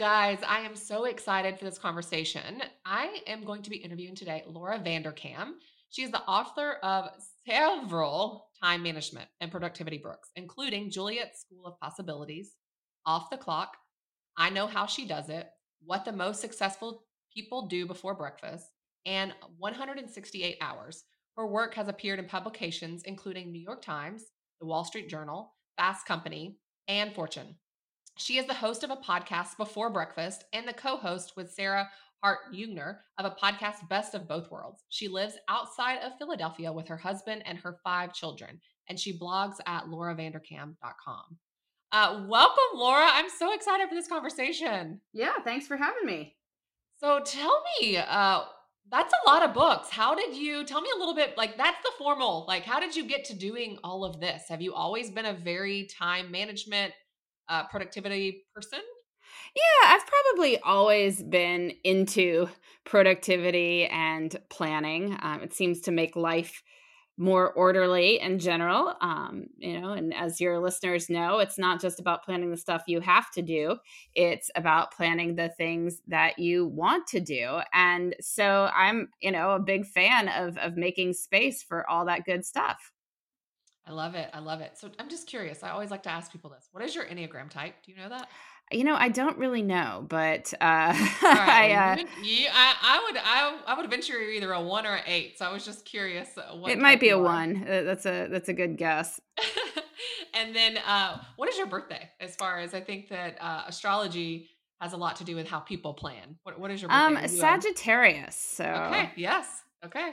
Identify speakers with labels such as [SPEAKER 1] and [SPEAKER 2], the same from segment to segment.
[SPEAKER 1] guys, I am so excited for this conversation. I am going to be interviewing today Laura Vanderkam. She is the author of several time management and productivity books, including Juliet's School of Possibilities, Off the Clock, I Know How She Does It, What the Most Successful People Do Before Breakfast, and 168 Hours. Her work has appeared in publications including New York Times, The Wall Street Journal, Fast Company, and Fortune. She is the host of a podcast before breakfast and the co host with Sarah Hart Euchner of a podcast Best of Both Worlds. She lives outside of Philadelphia with her husband and her five children, and she blogs at lauravanderkam.com. Uh, welcome, Laura. I'm so excited for this conversation.
[SPEAKER 2] Yeah, thanks for having me.
[SPEAKER 1] So tell me, uh, that's a lot of books. How did you tell me a little bit? Like, that's the formal, like, how did you get to doing all of this? Have you always been a very time management uh, productivity person?
[SPEAKER 2] Yeah, I've probably always been into productivity and planning. Um, it seems to make life more orderly in general. Um, you know, and as your listeners know, it's not just about planning the stuff you have to do, it's about planning the things that you want to do. And so I'm, you know, a big fan of of making space for all that good stuff.
[SPEAKER 1] I love it. I love it. So I'm just curious. I always like to ask people this. What is your Enneagram type? Do you know that?
[SPEAKER 2] You know, I don't really know, but uh, I,
[SPEAKER 1] uh, you, I, I would, I, I would venture you're either a one or an eight. So I was just curious.
[SPEAKER 2] Uh, it might be a one. Uh, that's a that's a good guess.
[SPEAKER 1] and then, uh, what is your birthday? As far as I think that uh, astrology has a lot to do with how people plan. What, what is your birthday?
[SPEAKER 2] Um, Sagittarius. So
[SPEAKER 1] okay, yes, okay,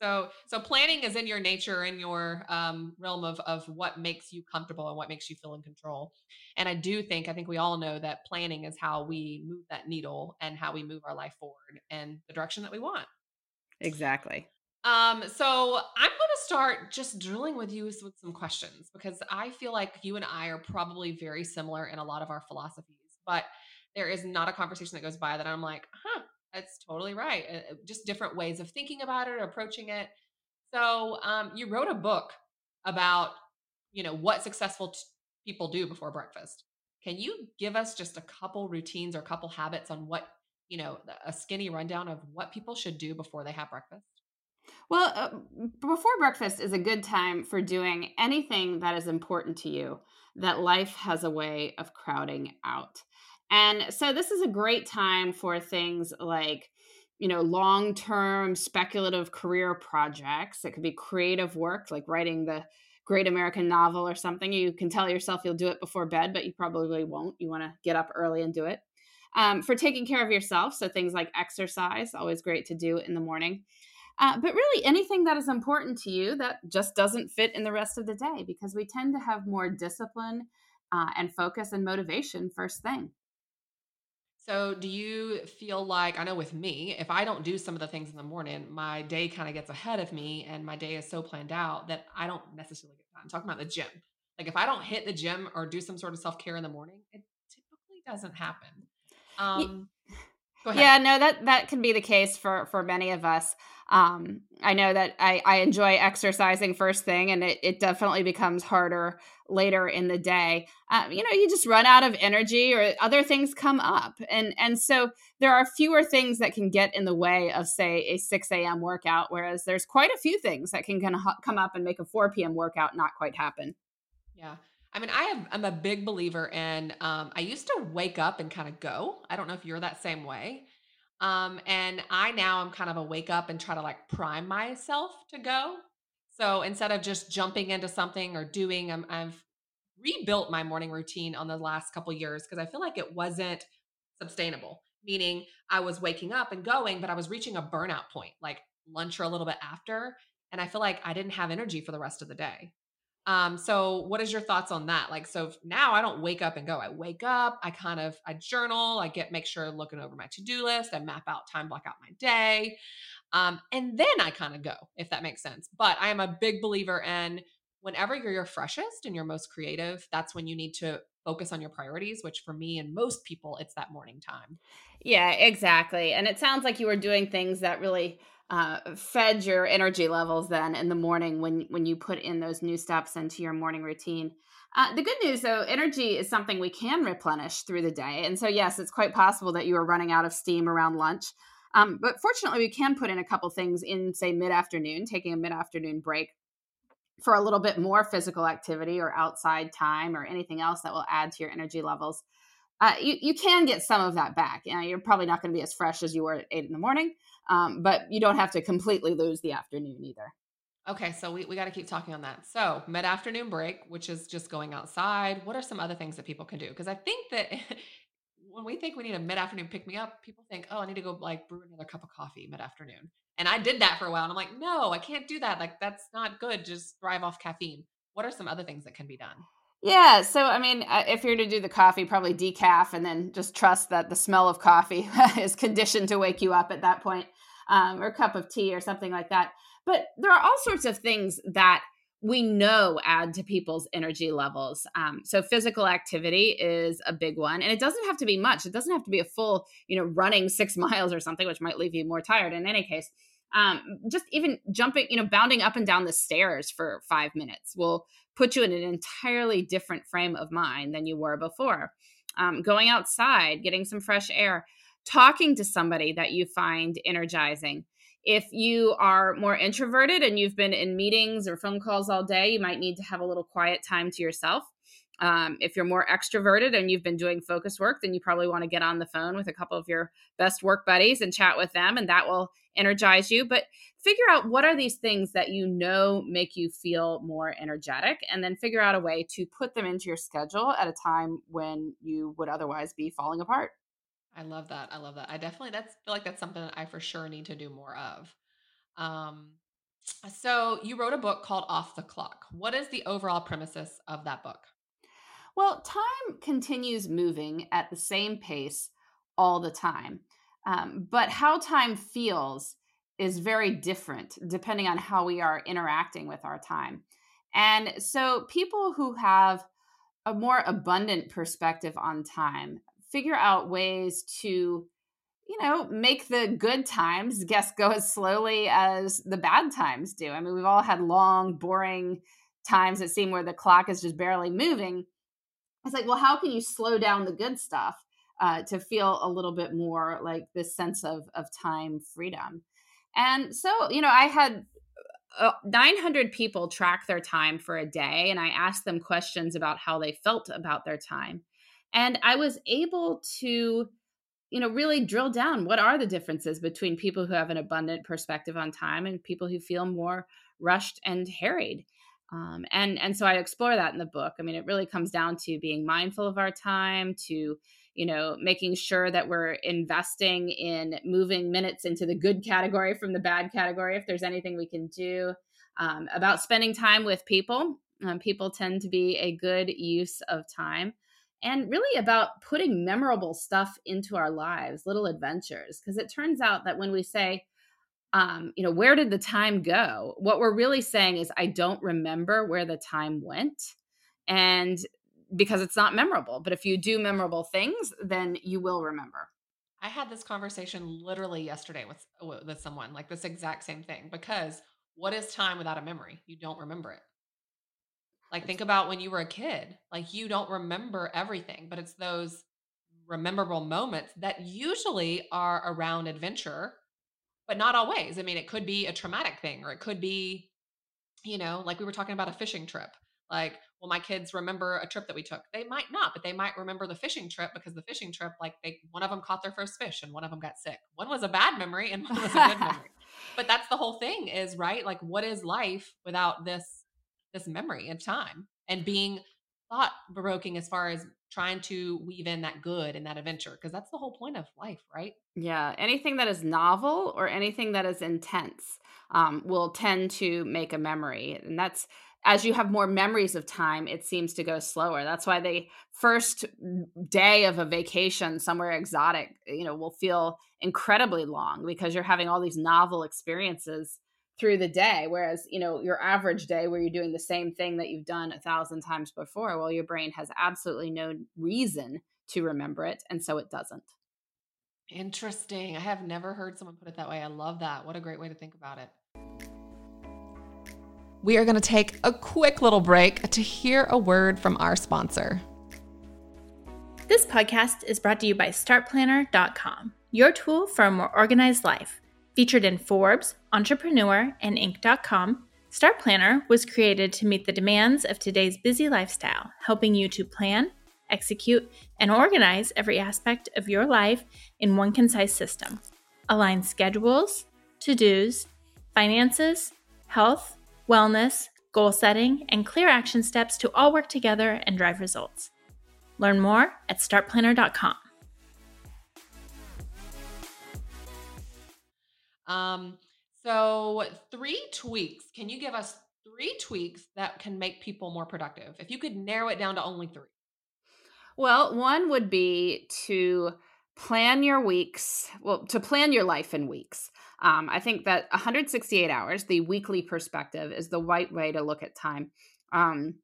[SPEAKER 1] so, so planning is in your nature, in your um, realm of of what makes you comfortable and what makes you feel in control. And I do think, I think we all know that planning is how we move that needle and how we move our life forward and the direction that we want.
[SPEAKER 2] Exactly.
[SPEAKER 1] Um, so I'm going to start just drilling with you with some questions because I feel like you and I are probably very similar in a lot of our philosophies, but there is not a conversation that goes by that I'm like, huh, that's totally right. Uh, just different ways of thinking about it, approaching it. So, um, you wrote a book about, you know, what successful t- people do before breakfast. Can you give us just a couple routines or a couple habits on what, you know, a skinny rundown of what people should do before they have breakfast?
[SPEAKER 2] Well, uh, before breakfast is a good time for doing anything that is important to you that life has a way of crowding out. And so this is a great time for things like, you know, long term speculative career projects. It could be creative work, like writing the great American novel or something. You can tell yourself you'll do it before bed, but you probably won't. You want to get up early and do it. Um, for taking care of yourself, so things like exercise, always great to do in the morning. Uh, but really, anything that is important to you that just doesn't fit in the rest of the day, because we tend to have more discipline uh, and focus and motivation first thing.
[SPEAKER 1] So, do you feel like I know with me, if I don't do some of the things in the morning, my day kind of gets ahead of me and my day is so planned out that I don't necessarily get time. I'm talking about the gym. Like if I don't hit the gym or do some sort of self-care in the morning, it typically doesn't happen. Um
[SPEAKER 2] Yeah, no, that that can be the case for for many of us. Um, I know that I, I enjoy exercising first thing, and it, it definitely becomes harder later in the day. Uh, you know, you just run out of energy, or other things come up, and and so there are fewer things that can get in the way of, say, a six a.m. workout, whereas there's quite a few things that can kind of come up and make a four p.m. workout not quite happen.
[SPEAKER 1] Yeah. I mean, I have, I'm a big believer in, um, I used to wake up and kind of go. I don't know if you're that same way. Um, and I now am kind of a wake up and try to like prime myself to go. So instead of just jumping into something or doing, I'm, I've rebuilt my morning routine on the last couple years because I feel like it wasn't sustainable. Meaning I was waking up and going, but I was reaching a burnout point, like lunch or a little bit after. And I feel like I didn't have energy for the rest of the day. Um, so what is your thoughts on that? Like, so now I don't wake up and go. I wake up, I kind of I journal, I get make sure looking over my to-do list, I map out time, block out my day. Um, and then I kind of go, if that makes sense. But I am a big believer in whenever you're your freshest and your most creative, that's when you need to focus on your priorities, which for me and most people, it's that morning time.
[SPEAKER 2] Yeah, exactly. And it sounds like you were doing things that really uh, fed your energy levels then in the morning when when you put in those new steps into your morning routine. Uh, the good news, though, energy is something we can replenish through the day, and so yes, it's quite possible that you are running out of steam around lunch. Um, but fortunately, we can put in a couple things in, say, mid afternoon, taking a mid afternoon break for a little bit more physical activity or outside time or anything else that will add to your energy levels. Uh, you, you can get some of that back. You know, you're probably not going to be as fresh as you were at eight in the morning, um, but you don't have to completely lose the afternoon either.
[SPEAKER 1] Okay, so we, we got to keep talking on that. So, mid afternoon break, which is just going outside. What are some other things that people can do? Because I think that when we think we need a mid afternoon pick me up, people think, oh, I need to go like brew another cup of coffee mid afternoon. And I did that for a while. And I'm like, no, I can't do that. Like, that's not good. Just thrive off caffeine. What are some other things that can be done?
[SPEAKER 2] Yeah. So, I mean, if you're to do the coffee, probably decaf and then just trust that the smell of coffee is conditioned to wake you up at that point, um, or a cup of tea or something like that. But there are all sorts of things that we know add to people's energy levels. Um, so physical activity is a big one, and it doesn't have to be much. It doesn't have to be a full, you know, running six miles or something, which might leave you more tired. In any case, um, just even jumping, you know, bounding up and down the stairs for five minutes will put you in an entirely different frame of mind than you were before. Um, going outside, getting some fresh air, talking to somebody that you find energizing. If you are more introverted and you've been in meetings or phone calls all day, you might need to have a little quiet time to yourself. Um, if you're more extroverted and you've been doing focus work, then you probably want to get on the phone with a couple of your best work buddies and chat with them, and that will energize you. But figure out what are these things that you know make you feel more energetic, and then figure out a way to put them into your schedule at a time when you would otherwise be falling apart.
[SPEAKER 1] I love that. I love that. I definitely that's feel like that's something that I for sure need to do more of. Um, so you wrote a book called Off the Clock. What is the overall premises of that book?
[SPEAKER 2] Well, time continues moving at the same pace all the time. Um, but how time feels is very different depending on how we are interacting with our time. And so, people who have a more abundant perspective on time figure out ways to you know make the good times guess go as slowly as the bad times do. I mean we've all had long boring times that seem where the clock is just barely moving. It's like, well, how can you slow down the good stuff uh, to feel a little bit more like this sense of of time freedom? And so, you know, I had uh, 900 people track their time for a day, and I asked them questions about how they felt about their time, and I was able to you know really drill down what are the differences between people who have an abundant perspective on time and people who feel more rushed and harried um, and and so I explore that in the book. I mean, it really comes down to being mindful of our time, to you know making sure that we're investing in moving minutes into the good category from the bad category. If there's anything we can do um, about spending time with people, um, people tend to be a good use of time. And really about putting memorable stuff into our lives, little adventures. Because it turns out that when we say, um, you know, where did the time go? What we're really saying is, I don't remember where the time went. And because it's not memorable. But if you do memorable things, then you will remember.
[SPEAKER 1] I had this conversation literally yesterday with with someone, like this exact same thing. Because what is time without a memory? You don't remember it. Like think about when you were a kid. Like you don't remember everything, but it's those rememberable moments that usually are around adventure but not always. I mean, it could be a traumatic thing or it could be, you know, like we were talking about a fishing trip. Like, well, my kids remember a trip that we took. They might not, but they might remember the fishing trip because the fishing trip, like they one of them caught their first fish and one of them got sick. One was a bad memory and one was a good memory. But that's the whole thing is, right? Like what is life without this this memory of time and being thought provoking as far as trying to weave in that good and that adventure because that's the whole point of life, right?
[SPEAKER 2] Yeah, anything that is novel or anything that is intense um, will tend to make a memory, and that's as you have more memories of time, it seems to go slower. That's why the first day of a vacation somewhere exotic, you know, will feel incredibly long because you're having all these novel experiences through the day whereas you know your average day where you're doing the same thing that you've done a thousand times before well your brain has absolutely no reason to remember it and so it doesn't
[SPEAKER 1] Interesting. I have never heard someone put it that way. I love that. What a great way to think about it. We are going to take a quick little break to hear a word from our sponsor.
[SPEAKER 3] This podcast is brought to you by StartPlanner.com, your tool for a more organized life. Featured in Forbes, Entrepreneur, and Inc.com, Start Planner was created to meet the demands of today's busy lifestyle, helping you to plan, execute, and organize every aspect of your life in one concise system. Align schedules, to dos, finances, health, wellness, goal setting, and clear action steps to all work together and drive results. Learn more at startplanner.com.
[SPEAKER 1] Um, so, three tweaks. Can you give us three tweaks that can make people more productive? If you could narrow it down to only three.
[SPEAKER 2] Well, one would be to plan your weeks, well, to plan your life in weeks. Um, I think that 168 hours, the weekly perspective, is the right way to look at time. Um,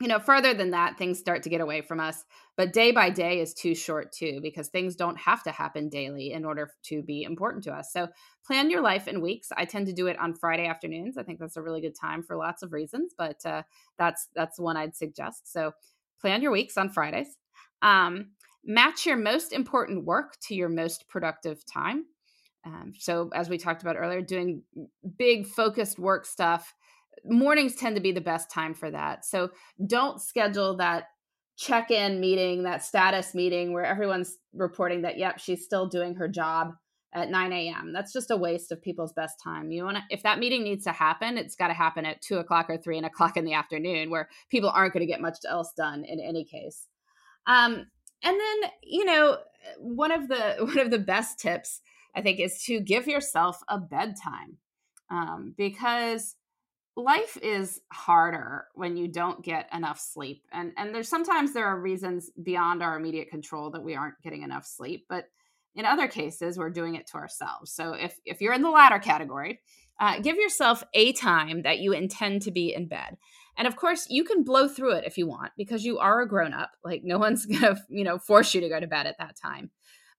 [SPEAKER 2] you know, further than that, things start to get away from us. But day by day is too short, too, because things don't have to happen daily in order to be important to us. So plan your life in weeks. I tend to do it on Friday afternoons. I think that's a really good time for lots of reasons, but uh, that's that's one I'd suggest. So plan your weeks on Fridays. Um, match your most important work to your most productive time. Um, so, as we talked about earlier, doing big focused work stuff, mornings tend to be the best time for that. So, don't schedule that check in meeting, that status meeting where everyone's reporting that, yep, she's still doing her job at 9 a.m. That's just a waste of people's best time. You want to, if that meeting needs to happen, it's got to happen at two o'clock or three o'clock in the afternoon where people aren't going to get much else done in any case. Um, and then, you know, one of the one of the best tips I think, is to give yourself a bedtime um, because life is harder when you don't get enough sleep. And, and there's sometimes there are reasons beyond our immediate control that we aren't getting enough sleep. But in other cases, we're doing it to ourselves. So if, if you're in the latter category, uh, give yourself a time that you intend to be in bed. And of course, you can blow through it if you want because you are a grown up. Like no one's to, you know, force you to go to bed at that time.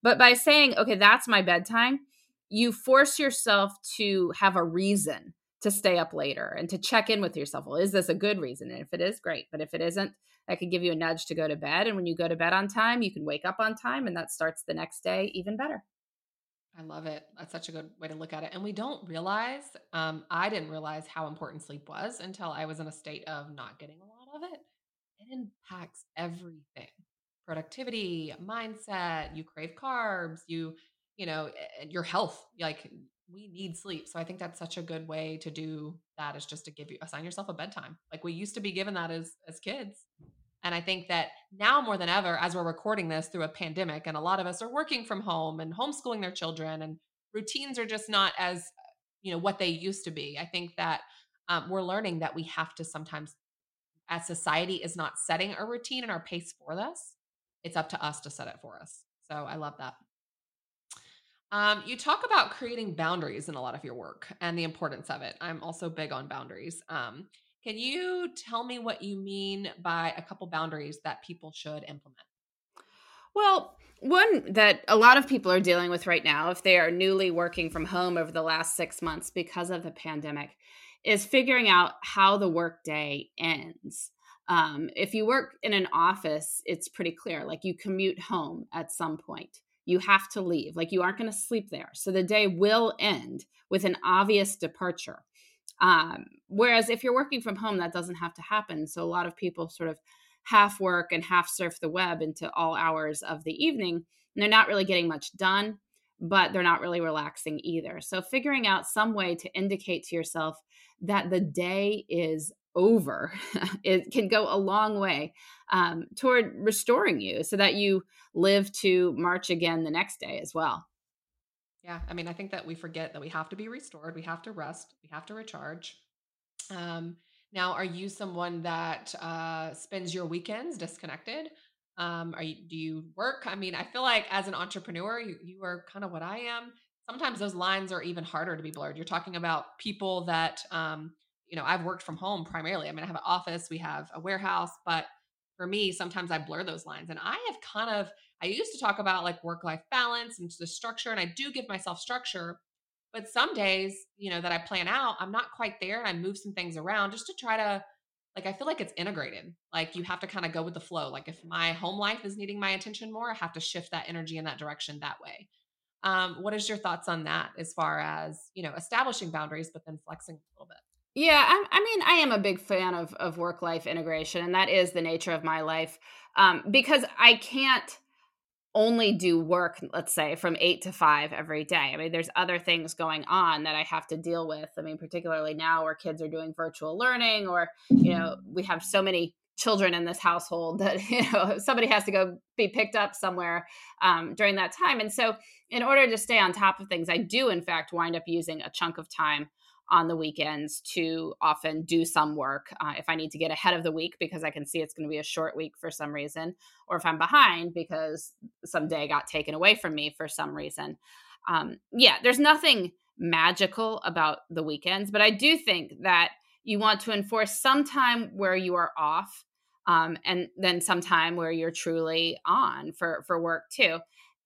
[SPEAKER 2] But by saying, okay, that's my bedtime, you force yourself to have a reason to stay up later and to check in with yourself. Well, is this a good reason? And if it is, great. But if it isn't, that could give you a nudge to go to bed. And when you go to bed on time, you can wake up on time, and that starts the next day even better.
[SPEAKER 1] I love it. That's such a good way to look at it. And we don't realize, um, I didn't realize how important sleep was until I was in a state of not getting a lot of it. It impacts everything productivity, mindset, you crave carbs, you, you know, your health. Like we need sleep. So I think that's such a good way to do that is just to give you assign yourself a bedtime. Like we used to be given that as as kids. And I think that now more than ever, as we're recording this through a pandemic, and a lot of us are working from home and homeschooling their children, and routines are just not as, you know, what they used to be. I think that um, we're learning that we have to sometimes, as society is not setting a routine and our pace for us, it's up to us to set it for us. So I love that. Um, you talk about creating boundaries in a lot of your work and the importance of it. I'm also big on boundaries. Um, can you tell me what you mean by a couple boundaries that people should implement?
[SPEAKER 2] Well, one that a lot of people are dealing with right now, if they are newly working from home over the last six months because of the pandemic, is figuring out how the workday ends. Um, if you work in an office, it's pretty clear. Like you commute home at some point, you have to leave. Like you aren't going to sleep there. So the day will end with an obvious departure. Um, whereas if you're working from home, that doesn't have to happen. So a lot of people sort of half work and half surf the web into all hours of the evening. And they're not really getting much done, but they're not really relaxing either. So figuring out some way to indicate to yourself that the day is over. It can go a long way um, toward restoring you so that you live to march again the next day as well.
[SPEAKER 1] Yeah i mean i think that we forget that we have to be restored we have to rest we have to recharge. Um, now are you someone that uh, spends your weekends disconnected? Um, are you do you work? I mean i feel like as an entrepreneur you, you are kind of what i am. Sometimes those lines are even harder to be blurred. You're talking about people that um, you know, I've worked from home primarily. I mean, I have an office, we have a warehouse, but for me, sometimes I blur those lines. And I have kind of, I used to talk about like work life balance and the structure, and I do give myself structure. But some days, you know, that I plan out, I'm not quite there and I move some things around just to try to, like, I feel like it's integrated. Like, you have to kind of go with the flow. Like, if my home life is needing my attention more, I have to shift that energy in that direction that way. Um, what is your thoughts on that as far as, you know, establishing boundaries, but then flexing a little bit?
[SPEAKER 2] Yeah, I, I, mean, I am a big fan of of work life integration, and that is the nature of my life um, because I can't only do work, let's say, from eight to five every day. I mean, there's other things going on that I have to deal with. I mean, particularly now where kids are doing virtual learning, or you know, we have so many children in this household that you know somebody has to go be picked up somewhere um, during that time and so in order to stay on top of things i do in fact wind up using a chunk of time on the weekends to often do some work uh, if I need to get ahead of the week because I can see it's going to be a short week for some reason, or if I'm behind because some day got taken away from me for some reason. Um, yeah, there's nothing magical about the weekends, but I do think that you want to enforce some time where you are off um, and then some time where you're truly on for for work too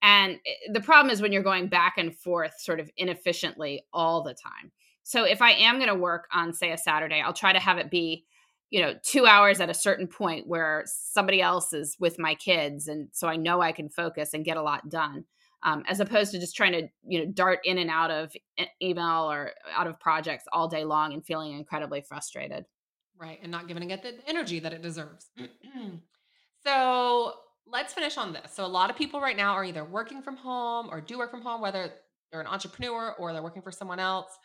[SPEAKER 2] and eh, the problem is when you're going back and forth sort of inefficiently all the time so if I am going to work on, say, a Saturday, I'll try to have it be, you know, two hours at a certain point where somebody else is with my kids. And so I know I can focus and get a lot done. Um, as opposed to just trying to you know dart in and out of email or out of projects all day long and feeling incredibly frustrated
[SPEAKER 1] right and not giving it the energy that it deserves so let's finish on this so a lot of people right now are either working from home or do work from home whether they're an entrepreneur or they're working for someone else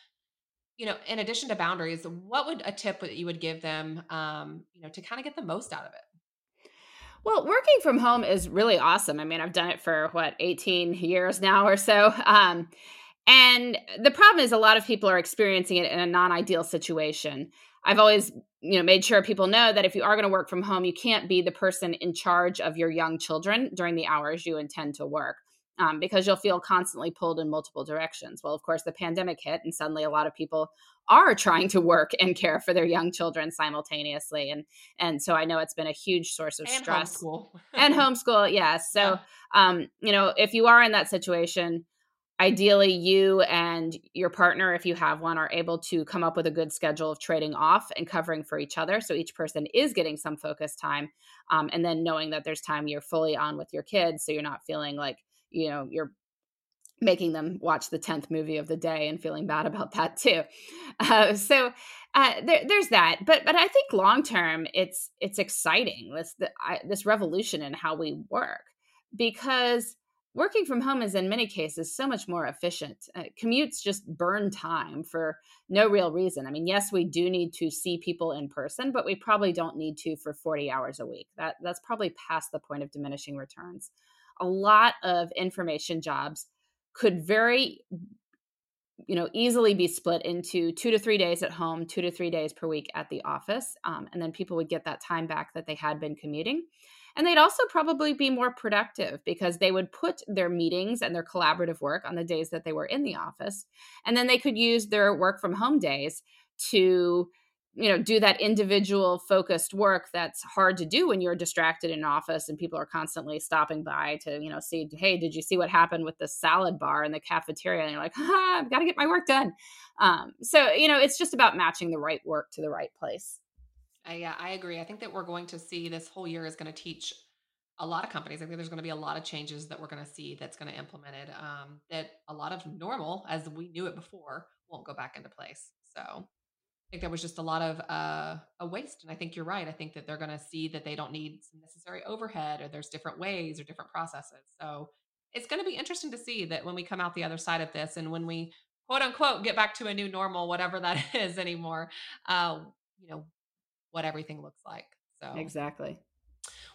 [SPEAKER 1] you know, in addition to boundaries, what would a tip that you would give them, um, you know, to kind of get the most out of it?
[SPEAKER 2] Well, working from home is really awesome. I mean, I've done it for what, 18 years now or so. Um, and the problem is a lot of people are experiencing it in a non-ideal situation. I've always, you know, made sure people know that if you are going to work from home, you can't be the person in charge of your young children during the hours you intend to work um, because you'll feel constantly pulled in multiple directions. Well, of course, the pandemic hit, and suddenly a lot of people are trying to work and care for their young children simultaneously, and and so I know it's been a huge source of
[SPEAKER 1] and
[SPEAKER 2] stress
[SPEAKER 1] homeschool.
[SPEAKER 2] and homeschool. Yes, so um, you know, if you are in that situation. Ideally, you and your partner, if you have one, are able to come up with a good schedule of trading off and covering for each other. So each person is getting some focus time. Um, and then knowing that there's time you're fully on with your kids. So you're not feeling like you know you're making them watch the 10th movie of the day and feeling bad about that too. Uh, so uh, there, there's that but but i think long term it's it's exciting this the, I, this revolution in how we work because working from home is in many cases so much more efficient. Uh, commutes just burn time for no real reason. I mean yes we do need to see people in person but we probably don't need to for 40 hours a week. That that's probably past the point of diminishing returns a lot of information jobs could very you know easily be split into two to three days at home two to three days per week at the office um, and then people would get that time back that they had been commuting. And they'd also probably be more productive because they would put their meetings and their collaborative work on the days that they were in the office and then they could use their work from home days to you know do that individual focused work that's hard to do when you're distracted in office and people are constantly stopping by to you know see hey did you see what happened with the salad bar in the cafeteria? And you're like ah, i've got to get my work done. Um, so you know it's just about matching the right work to the right place.
[SPEAKER 1] Uh, yeah i agree. I think that we're going to see this whole year is going to teach a lot of companies. I think there's going to be a lot of changes that we're going to see that's going to implement it um, that a lot of normal as we knew it before won't go back into place. So think there was just a lot of uh, a waste. And I think you're right. I think that they're going to see that they don't need some necessary overhead or there's different ways or different processes. So it's going to be interesting to see that when we come out the other side of this and when we quote unquote get back to a new normal, whatever that is anymore, uh, you know, what everything looks like. So
[SPEAKER 2] exactly.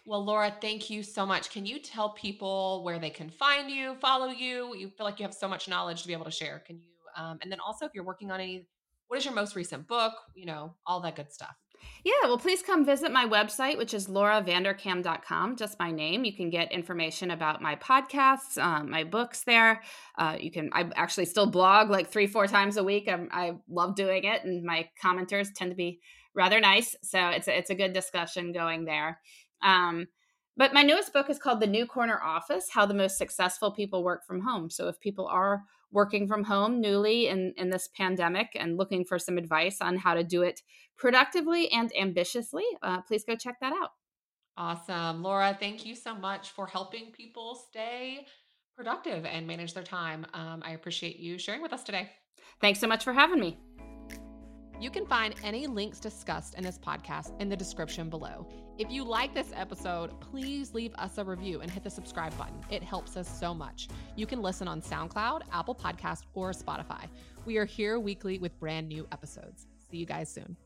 [SPEAKER 1] Well, Laura, thank you so much. Can you tell people where they can find you, follow you? You feel like you have so much knowledge to be able to share. Can you? Um, and then also, if you're working on any what is your most recent book? You know, all that good stuff.
[SPEAKER 2] Yeah, well, please come visit my website, which is lauravanderkam.com, just my name. You can get information about my podcasts, um, my books there. Uh, you can, I actually still blog like three, four times a week. I'm, i love doing it, and my commenters tend to be rather nice. So it's a, it's a good discussion going there. Um, But my newest book is called The New Corner Office How the Most Successful People Work from Home. So if people are working from home newly in, in this pandemic and looking for some advice on how to do it productively and ambitiously, uh, please go check that out.
[SPEAKER 1] Awesome. Laura, thank you so much for helping people stay productive and manage their time. Um, I appreciate you sharing with us today.
[SPEAKER 2] Thanks so much for having me.
[SPEAKER 1] You can find any links discussed in this podcast in the description below. If you like this episode, please leave us a review and hit the subscribe button. It helps us so much. You can listen on SoundCloud, Apple Podcast, or Spotify. We are here weekly with brand new episodes. See you guys soon.